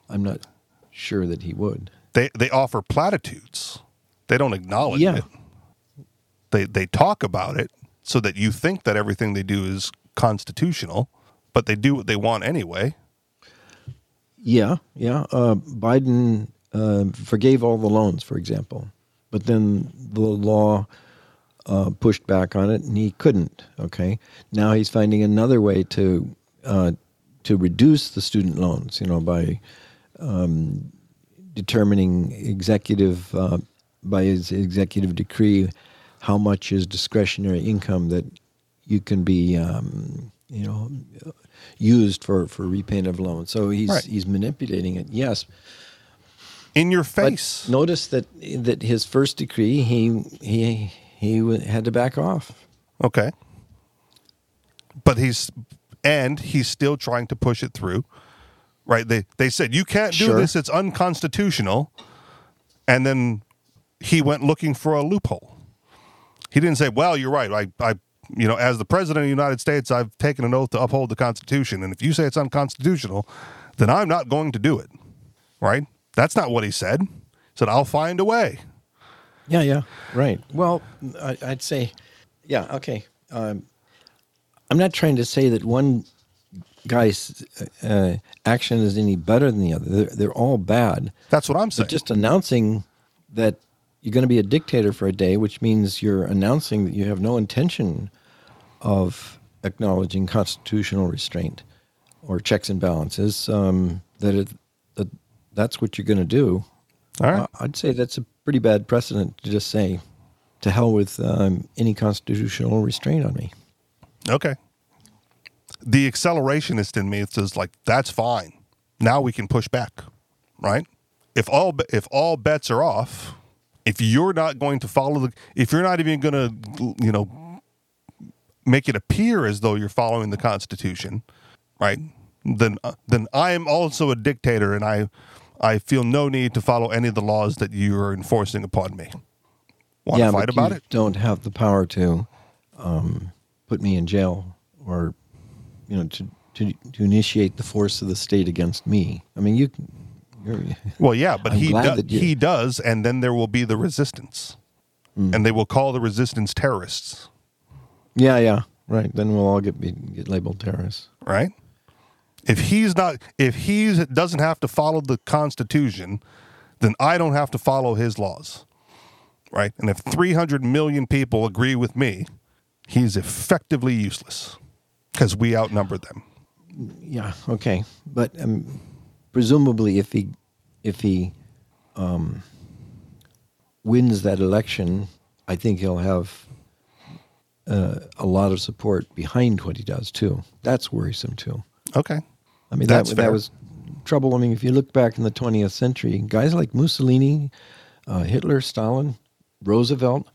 I'm not sure that he would. They they offer platitudes. They don't acknowledge Yeah. it. They they talk about it so that you think that everything they do is constitutional, but they do what they want anyway. Yeah, yeah. Uh, Biden uh, forgave all the loans, for example, but then the law uh, pushed back on it, and he couldn't. Okay, now he's finding another way to uh, to reduce the student loans. You know, by um, determining executive uh, by his executive decree how much is discretionary income that you can be um, you know used for for repayment of loans. So he's Right. he's manipulating it. Yes, In your but face. notice that that his first decree he he he had to back off. Okay. But he's and he's still trying to push it through. Right? They they said you can't do Sure. this, it's unconstitutional. And then he went looking for a loophole. He didn't say, "Well, you're right. I I you know, as the president of the United States, I've taken an oath to uphold the Constitution, and if you say it's unconstitutional, then I'm not going to do it." Right? That's not what he said. He said, I'll find a way. Yeah, yeah, right. Well, I, I'd say, yeah, okay. Um, I'm not trying to say that one guy's uh, action is any better than the other. They're, they're all bad. That's what I'm saying. But just announcing that you're going to be a dictator for a day, which means you're announcing that you have no intention of acknowledging constitutional restraint or checks and balances. Um, that, it, that that's what you're going to do. All right. Uh, I'd say that's a pretty bad precedent to just say, to hell with um, any constitutional restraint on me. Okay. The accelerationist in me says like that's fine. Now we can push back, right? If all if all bets are off, if you're not going to follow the if you're not even going to you know make it appear as though you're following the constitution, right? Then uh, then I am also a dictator and I I feel no need to follow any of the laws that you are enforcing upon me. Want yeah, to fight about you it? don't have the power to um, put me in jail or, you know, to, to to initiate the force of the state against me. I mean, you. can- Well, yeah, but I'm he do- you- he does, and then there will be the resistance, Hmm. and they will call the resistance terrorists, yeah, yeah, right. Then we'll all get be, get labeled terrorists. right? If he's not, if he doesn't have to follow the Constitution, then I don't have to follow his laws, right? And if 300 million people agree with me, he's effectively useless because we outnumber them. Yeah, okay, but um, presumably, if he if he um, wins that election, I think he'll have uh, a lot of support behind what he does too. That's worrisome too. Okay, I mean, That's that, fair. that was trouble. I mean, if you look back in the 20th century, guys like Mussolini, uh, Hitler, Stalin, Roosevelt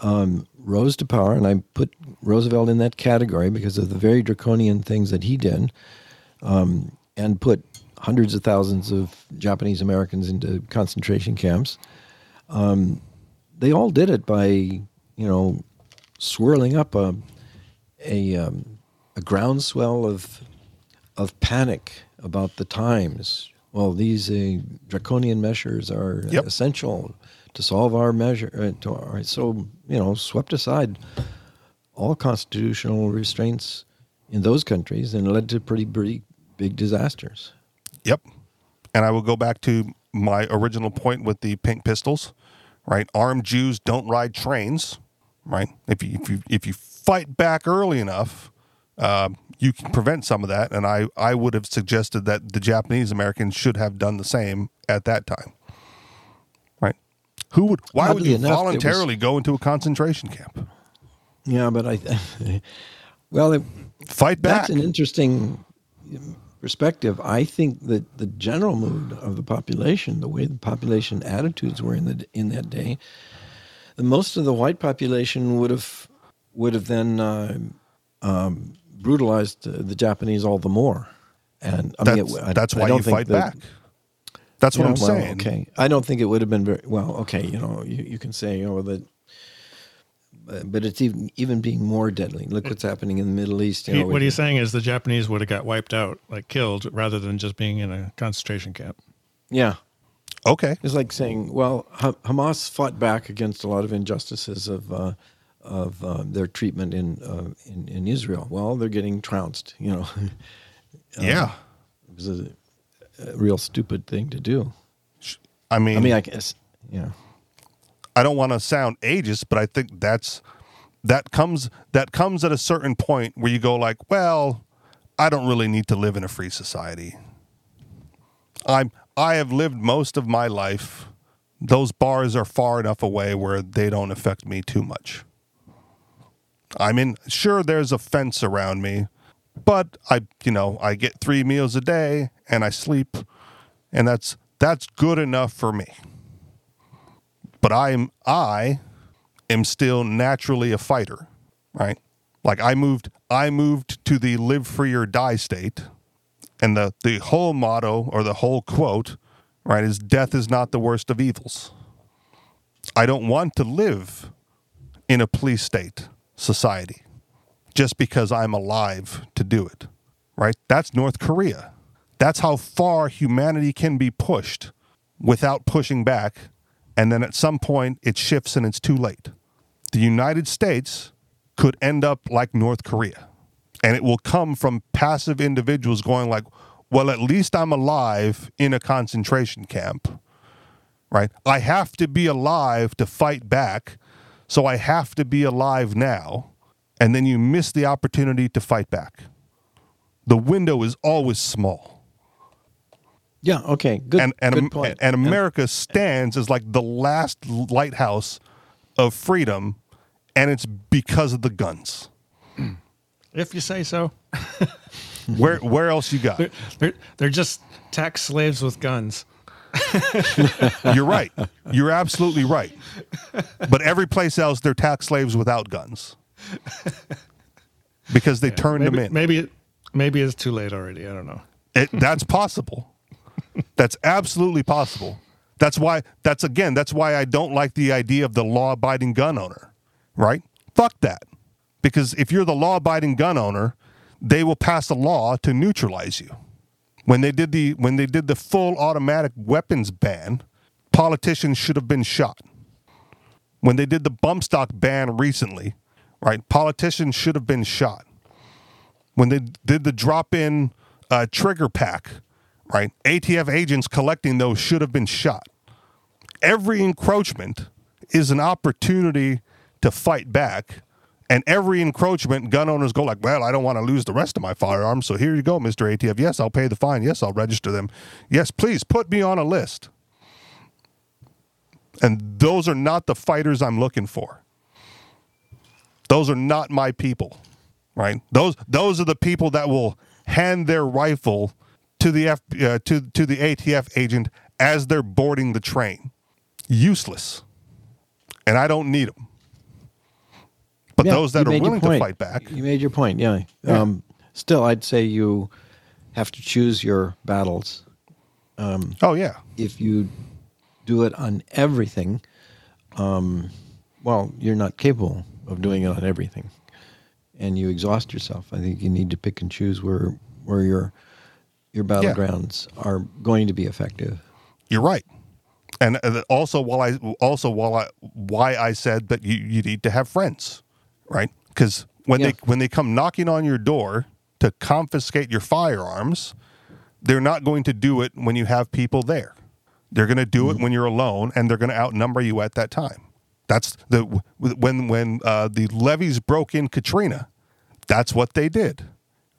um, rose to power, and I put Roosevelt in that category because of the very draconian things that he did, um, and put hundreds of thousands of Japanese Americans into concentration camps. Um, they all did it by, you know, swirling up a a, um, a groundswell of of panic about the times. Well, these uh, draconian measures are Yep. essential to solve our measure. Uh, our, so you know, swept aside all constitutional restraints in those countries, and led to pretty pretty big disasters. Yep. And I will go back to my original point with the pink pistols, right? Armed Jews don't ride trains, right? If you if you if you fight back early enough, uh, you can prevent some of that. And I I would have suggested that the Japanese Americans should have done the same at that time? Who would? Why would you enough, it was- voluntarily go into a concentration camp? Yeah, but I, well, it, Fight back. That's an interesting perspective. I think that the general mood of the population, the way the population attitudes were in the in that day, the most of the white population would have would have then uh, um, brutalized the Japanese all the more. And I mean, that's it- I- that's why you fight that- back. That's what Yeah, I'm well, saying. Okay, I don't think it would have been very well. Okay, you know, you, you can say, oh, that, but, but it's even even being more deadly. Look what's happening in the Middle East. You He- know, what with- he's saying is the Japanese would have got wiped out, like killed, rather than just being in a concentration camp. yeah, Okay. It's like saying, well, Ha- Hamas fought back against a lot of injustices of uh, of uh, their treatment in, uh, in in Israel. Well, they're getting trounced. You know, yeah. it was a, a real stupid thing to do. I mean, I mean, I guess, yeah, I don't want to sound ageist, but I think that's that comes that comes at a certain point where you go like, well, I don't really need to live in a free society. I'm I have lived most of my life. Those bars are far enough away where they don't affect me too much. I'm in sure there's a fence around me, but I you know, I get 3 meals a day and I sleep and that's that's good enough for me but I am I am still naturally a fighter, right? Like I moved I moved to the live free or die state, and the the whole motto or the whole quote, right, is death is not the worst of evils. I don't want to live in a police state society just because I'm alive to do it, right? That's North Korea. That's how far humanity can be pushed without pushing back, and then at some point it shifts and it's too late. The United States could end up like North Korea. And it will come from passive individuals going like, well, at least I'm alive in a concentration camp. Right? I have to be alive to fight back. So I have to be alive now. And then you miss the opportunity to fight back. The window is always small. Yeah. Okay. Good. and and, good Am- point. and America stands as like the last lighthouse of freedom, and it's because of the guns. If you say so. Where where else you got? They're, they're, they're just tax slaves with guns. You're right. You're absolutely right. But every place else, they're tax slaves without guns because they turned Maybe, them in. maybe, it- maybe it's too late already. I don't know. It, that's possible. That's absolutely possible. That's why. That's again. That's why I don't like the idea of the law-abiding gun owner. Right? Fuck that. Because if you're the law-abiding gun owner, they will pass a law to neutralize you. When they did the when they did the full automatic weapons ban, politicians should have been shot. When they did the bump stock ban recently, right? Politicians should have been shot when they did the drop in uh, trigger pack, right? ATF agents collecting those should have been shot. Every encroachment is an opportunity to fight back. And every encroachment, gun owners go like, "Well, I don't want to lose the rest of my firearms, so here you go, Mister ATF. Yes, I'll pay the fine. Yes, I'll register them. Yes, please put me on a list." And those are not the fighters I'm looking for. Those are not my people right? Those those are the people that will hand their rifle to the F, uh, to to the ATF agent as they're boarding the train. Useless, and I don't need them. But Yeah, those that are willing to fight back, You made your point. Yeah. Um, still, I'd say you have to choose your battles. oh yeah, If you do it on everything, um, well, you're not capable of doing it on everything, and you exhaust yourself. I think you need to pick and choose where where your your battlegrounds are going to be effective. you're right. And uh, also, while I also while I why I said that you, you need to have friends, right? Because when Yeah. they when they come knocking on your door to confiscate your firearms, they're not going to do it when you have people there. They're going to do it when you're alone, and they're going to outnumber you at that time. That's the when when uh, the levees broke in Katrina. That's what they did,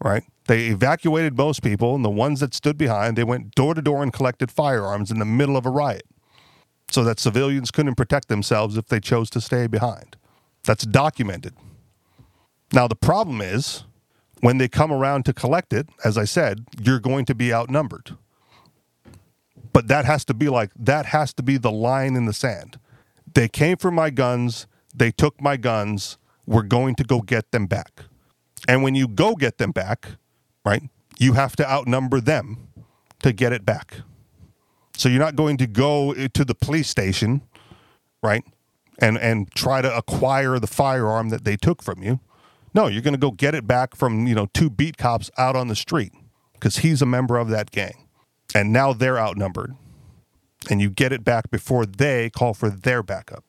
right? They evacuated most people, and the ones that stood behind, they went door to door and collected firearms in the middle of a riot, so that civilians couldn't protect themselves if they chose to stay behind. That's documented. Now the problem is when they come around to collect it, as I said, you're going to be outnumbered. But that has to be like that has to be the line in the sand. They came for my guns, they took my guns, we're going to go get them back. And when you go get them back, right, you have to outnumber them to get it back. So you're not going to go eh, to the police station, right, and and try to acquire the firearm that they took from you. No, you're going to go get it back from you know two beat cops out on the street because he's a member of that gang, and now they're outnumbered, and you get it back before they call for their backup.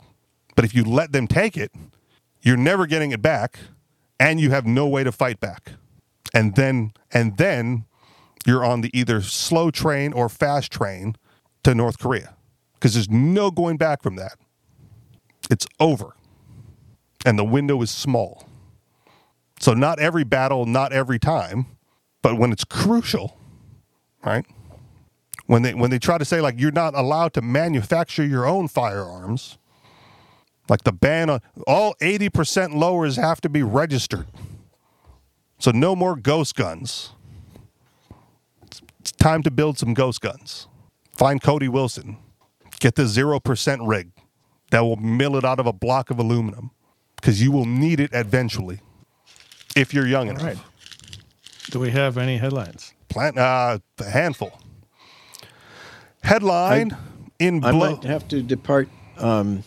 But if you let them take it, you're never getting it back, and you have no way to fight back, and then and then you're on the either slow train or fast train to North Korea because there's no going back from that. It's over, and the window is small. So not every battle, not every time, but when it's crucial, right? When they when they try to say like you're not allowed to manufacture your own firearms, like the ban on all 80% lowers have to be registered. So no more ghost guns. It's, it's time to build some ghost guns. Find Cody Wilson. Get the 0% rig that will mill it out of a block of aluminum because you will need it eventually if you're young All enough. right. Do we have any headlines? Plant uh, a handful. Headline in blue. I might have to depart um,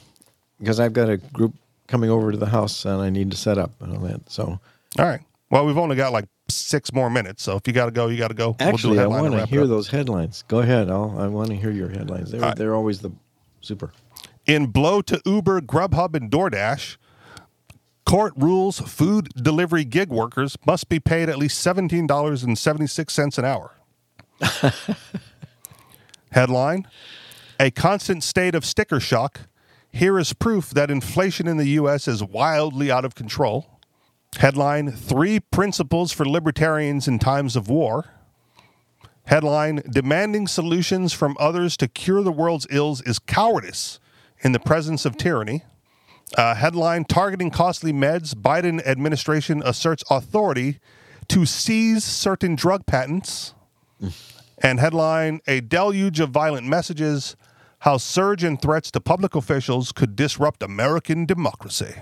because I've got a group coming over to the house and I need to set up and all that. So All right. Well, we've only got like six more minutes. So if you got to go, you got to go. Actually, I headline want to hear those headlines. Go ahead. I'll, I want to hear your headlines. They're, right. they're always the super. In blow to Uber, Grubhub, and DoorDash, court rules food delivery gig workers must be paid at least $17.76 an hour. Headline A constant state of sticker shock. Here is proof that inflation in the U.S. is wildly out of control. Headline Three principles for libertarians in times of war. Headline Demanding solutions from others to cure the world's ills is cowardice in the presence of tyranny. Uh, headline Targeting costly meds, Biden administration asserts authority to seize certain drug patents. and headline A deluge of violent messages, how surge in threats to public officials could disrupt American democracy.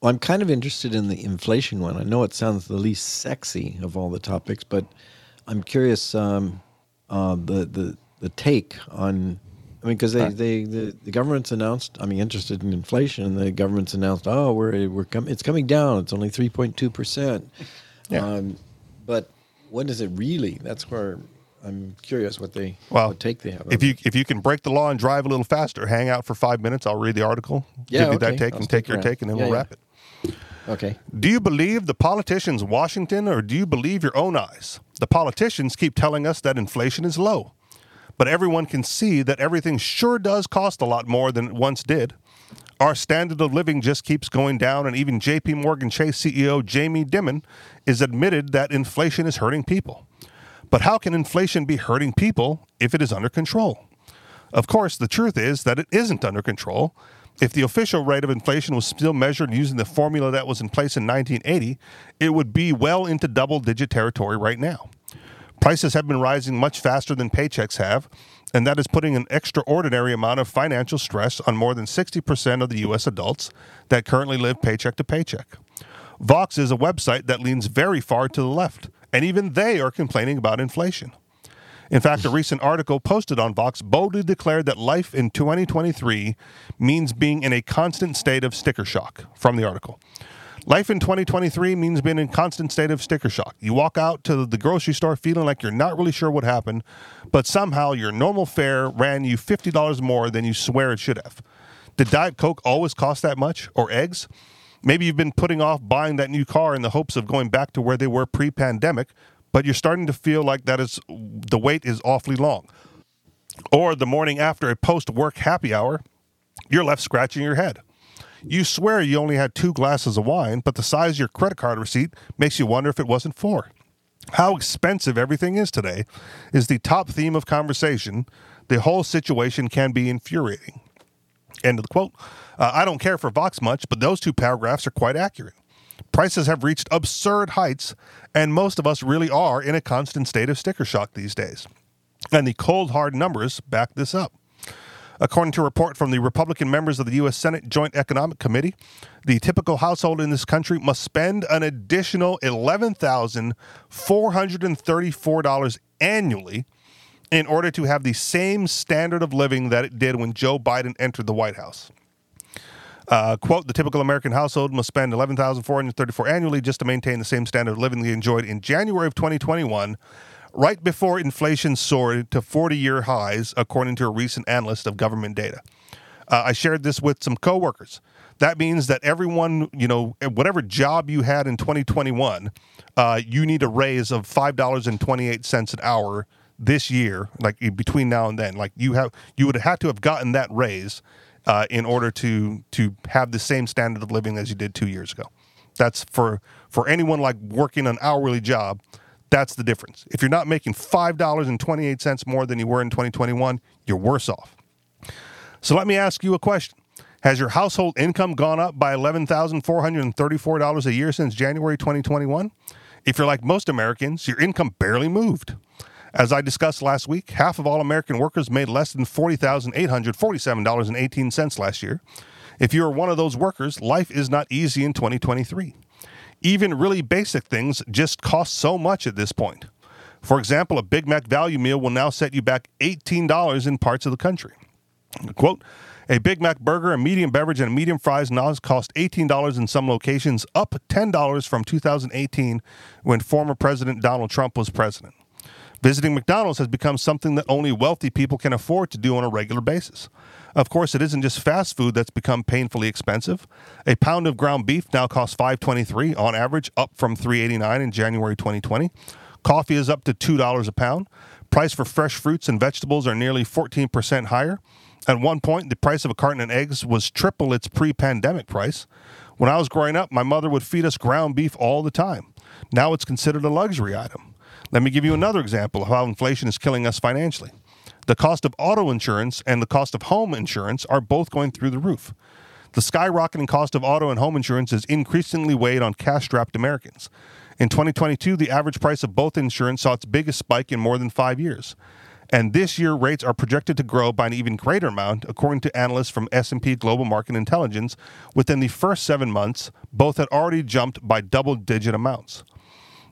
Well, I'm kind of interested in the inflation one. I know it sounds the least sexy of all the topics, but I'm curious um, uh, the the the take on. I mean, because they, they the, the government's announced. I mean, interested in inflation, and the government's announced, oh, we're we're com- it's coming down. It's only three point two percent. Um, but what is it really? That's where I'm curious what they Well, what take they have. If you if you can break the law and drive a little faster, hang out for five minutes. I'll read the article, Yeah, give you that take, I'll and take your around. take, and then Yeah, we'll yeah. wrap it. Okay. Do you believe the politicians in Washington or do you believe your own eyes? The politicians keep telling us that inflation is low, but everyone can see that everything sure does cost a lot more than it once did. Our standard of living just keeps going down, and even JP Morgan Chase CEO Jamie Dimon is admitted that inflation is hurting people. But how can inflation be hurting people if it is under control? Of course, the truth is that it isn't under control. If the official rate of inflation was still measured using the formula that was in place in 1980, it would be well into double digit territory right now. Prices have been rising much faster than paychecks have, and that is putting an extraordinary amount of financial stress on more than 60% of the U.S. adults that currently live paycheck to paycheck. Vox is a website that leans very far to the left, and even they are complaining about inflation. In fact, a recent article posted on Vox boldly declared that life in 2023 means being in a constant state of sticker shock from the article. Life in 2023 means being in constant state of sticker shock. You walk out to the grocery store feeling like you're not really sure what happened, but somehow your normal fare ran you $50 more than you swear it should have. Did Diet Coke always cost that much? Or eggs? Maybe you've been putting off buying that new car in the hopes of going back to where they were pre pandemic, but you're starting to feel like that is the wait is awfully long. Or the morning after a post work happy hour, you're left scratching your head. You swear you only had two glasses of wine, but the size of your credit card receipt makes you wonder if it wasn't four. How expensive everything is today is the top theme of conversation. The whole situation can be infuriating. End of the quote. Uh, I don't care for Vox much, but those two paragraphs are quite accurate. Prices have reached absurd heights, and most of us really are in a constant state of sticker shock these days. And the cold, hard numbers back this up. According to a report from the Republican members of the U.S. Senate Joint Economic Committee, the typical household in this country must spend an additional $11,434 annually in order to have the same standard of living that it did when Joe Biden entered the White House. Uh, quote, the typical American household must spend 11434 annually just to maintain the same standard of living they enjoyed in January of 2021, right before inflation soared to 40 year highs, according to a recent analyst of government data. Uh, I shared this with some coworkers. That means that everyone, you know, whatever job you had in 2021, uh, you need a raise of $5.28 an hour this year, like between now and then. Like you have, you would have had to have gotten that raise uh, in order to to have the same standard of living as you did two years ago. That's for for anyone like working an hourly job. That's the difference. If you're not making five dollars and twenty eight cents more than you were in 2021, you're worse off. So let me ask you a question: Has your household income gone up by eleven thousand four hundred and thirty four dollars a year since January 2021? If you're like most Americans, your income barely moved. As I discussed last week, half of all American workers made less than $40,847.18 last year. If you are one of those workers, life is not easy in 2023. Even really basic things just cost so much at this point. For example, a Big Mac value meal will now set you back $18 in parts of the country. Quote, A Big Mac burger, a medium beverage, and a medium fries now cost $18 in some locations, up $10 from 2018 when former President Donald Trump was president. Visiting McDonald's has become something that only wealthy people can afford to do on a regular basis. Of course, it isn't just fast food that's become painfully expensive. A pound of ground beef now costs 5.23 on average, up from 3.89 in January 2020. Coffee is up to $2 a pound. Price for fresh fruits and vegetables are nearly 14% higher. At one point, the price of a carton of eggs was triple its pre-pandemic price. When I was growing up, my mother would feed us ground beef all the time. Now it's considered a luxury item. Let me give you another example of how inflation is killing us financially. The cost of auto insurance and the cost of home insurance are both going through the roof. The skyrocketing cost of auto and home insurance is increasingly weighed on cash strapped Americans. In 2022, the average price of both insurance saw its biggest spike in more than five years. And this year, rates are projected to grow by an even greater amount, according to analysts from S&P Global Market Intelligence. Within the first seven months, both had already jumped by double-digit amounts.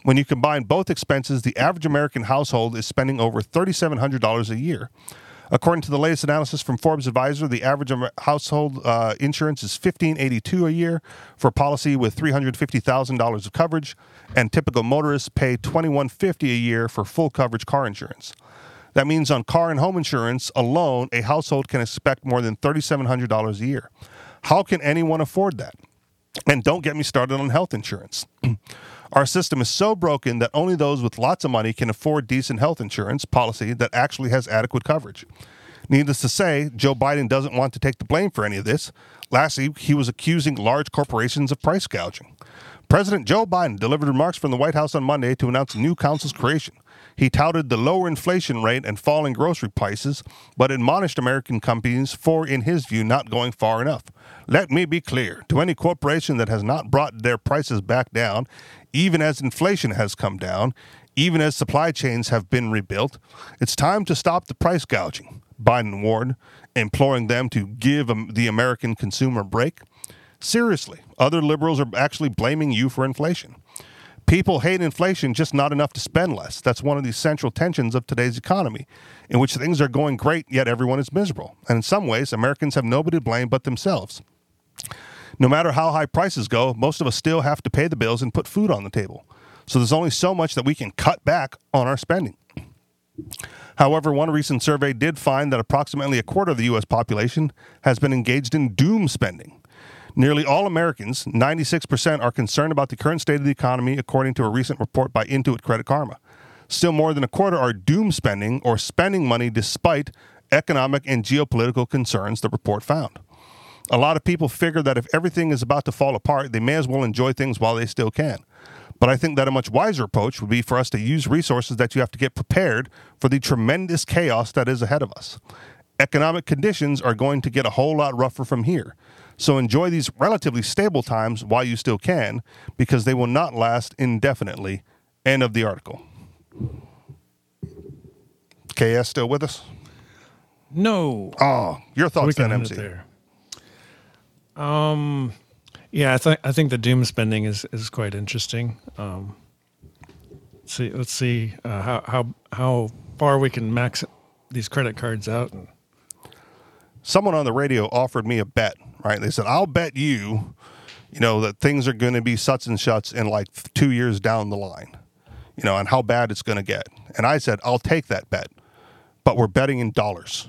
When you combine both expenses, the average American household is spending over $3,700 a year. According to the latest analysis from Forbes Advisor, the average household uh, insurance is 1,582 a year for a policy with $350,000 of coverage, and typical motorists pay 2,150 a year for full coverage car insurance. That means on car and home insurance alone, a household can expect more than $3,700 a year. How can anyone afford that? And don't get me started on health insurance. Our system is so broken that only those with lots of money can afford decent health insurance policy that actually has adequate coverage. Needless to say, Joe Biden doesn't want to take the blame for any of this. Lastly, he was accusing large corporations of price gouging. President Joe Biden delivered remarks from the White House on Monday to announce a new council's creation. He touted the lower inflation rate and falling grocery prices, but admonished American companies for, in his view, not going far enough. Let me be clear to any corporation that has not brought their prices back down, even as inflation has come down, even as supply chains have been rebuilt, it's time to stop the price gouging, Biden warned, imploring them to give the American consumer a break. Seriously, other liberals are actually blaming you for inflation. People hate inflation, just not enough to spend less. That's one of the central tensions of today's economy, in which things are going great, yet everyone is miserable. And in some ways, Americans have nobody to blame but themselves. No matter how high prices go, most of us still have to pay the bills and put food on the table. So there's only so much that we can cut back on our spending. However, one recent survey did find that approximately a quarter of the U.S. population has been engaged in doom spending. Nearly all Americans, 96%, are concerned about the current state of the economy, according to a recent report by Intuit Credit Karma. Still more than a quarter are doom spending or spending money despite economic and geopolitical concerns, the report found. A lot of people figure that if everything is about to fall apart, they may as well enjoy things while they still can. But I think that a much wiser approach would be for us to use resources that you have to get prepared for the tremendous chaos that is ahead of us. Economic conditions are going to get a whole lot rougher from here. So enjoy these relatively stable times while you still can, because they will not last indefinitely. End of the article. KS still with us? No. Oh, your thoughts then, MC? there. Um, yeah, I think I think the doom spending is is quite interesting. Um, let's see, let's see uh, how how how far we can max these credit cards out. And, someone on the radio offered me a bet, right? They said, I'll bet you, you know, that things are going to be such and such in like two years down the line, you know, and how bad it's going to get. And I said, I'll take that bet, but we're betting in dollars,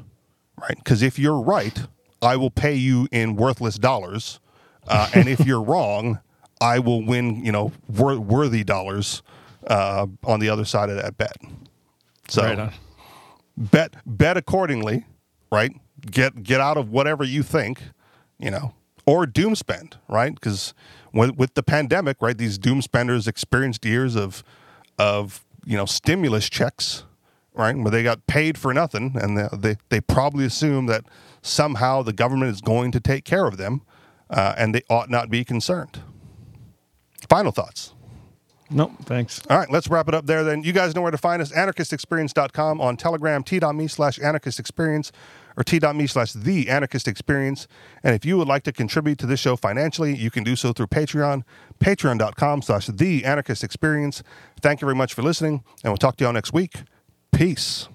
right? Because if you're right, I will pay you in worthless dollars. Uh, and if you're wrong, I will win, you know, wor- worthy dollars uh, on the other side of that bet. So right bet bet accordingly, right? Get get out of whatever you think, you know, or doom spend, right? Because with, with the pandemic, right, these doom spenders experienced years of of you know stimulus checks, right, where they got paid for nothing, and they they, they probably assume that somehow the government is going to take care of them, uh, and they ought not be concerned. Final thoughts. Nope, thanks. All right, let's wrap it up there then. You guys know where to find us. Anarchistexperience.com on Telegram, t.me slash anarchistexperience or t.me slash the anarchist experience. And if you would like to contribute to this show financially, you can do so through Patreon, patreon.com slash the anarchist experience. Thank you very much for listening, and we'll talk to y'all next week. Peace.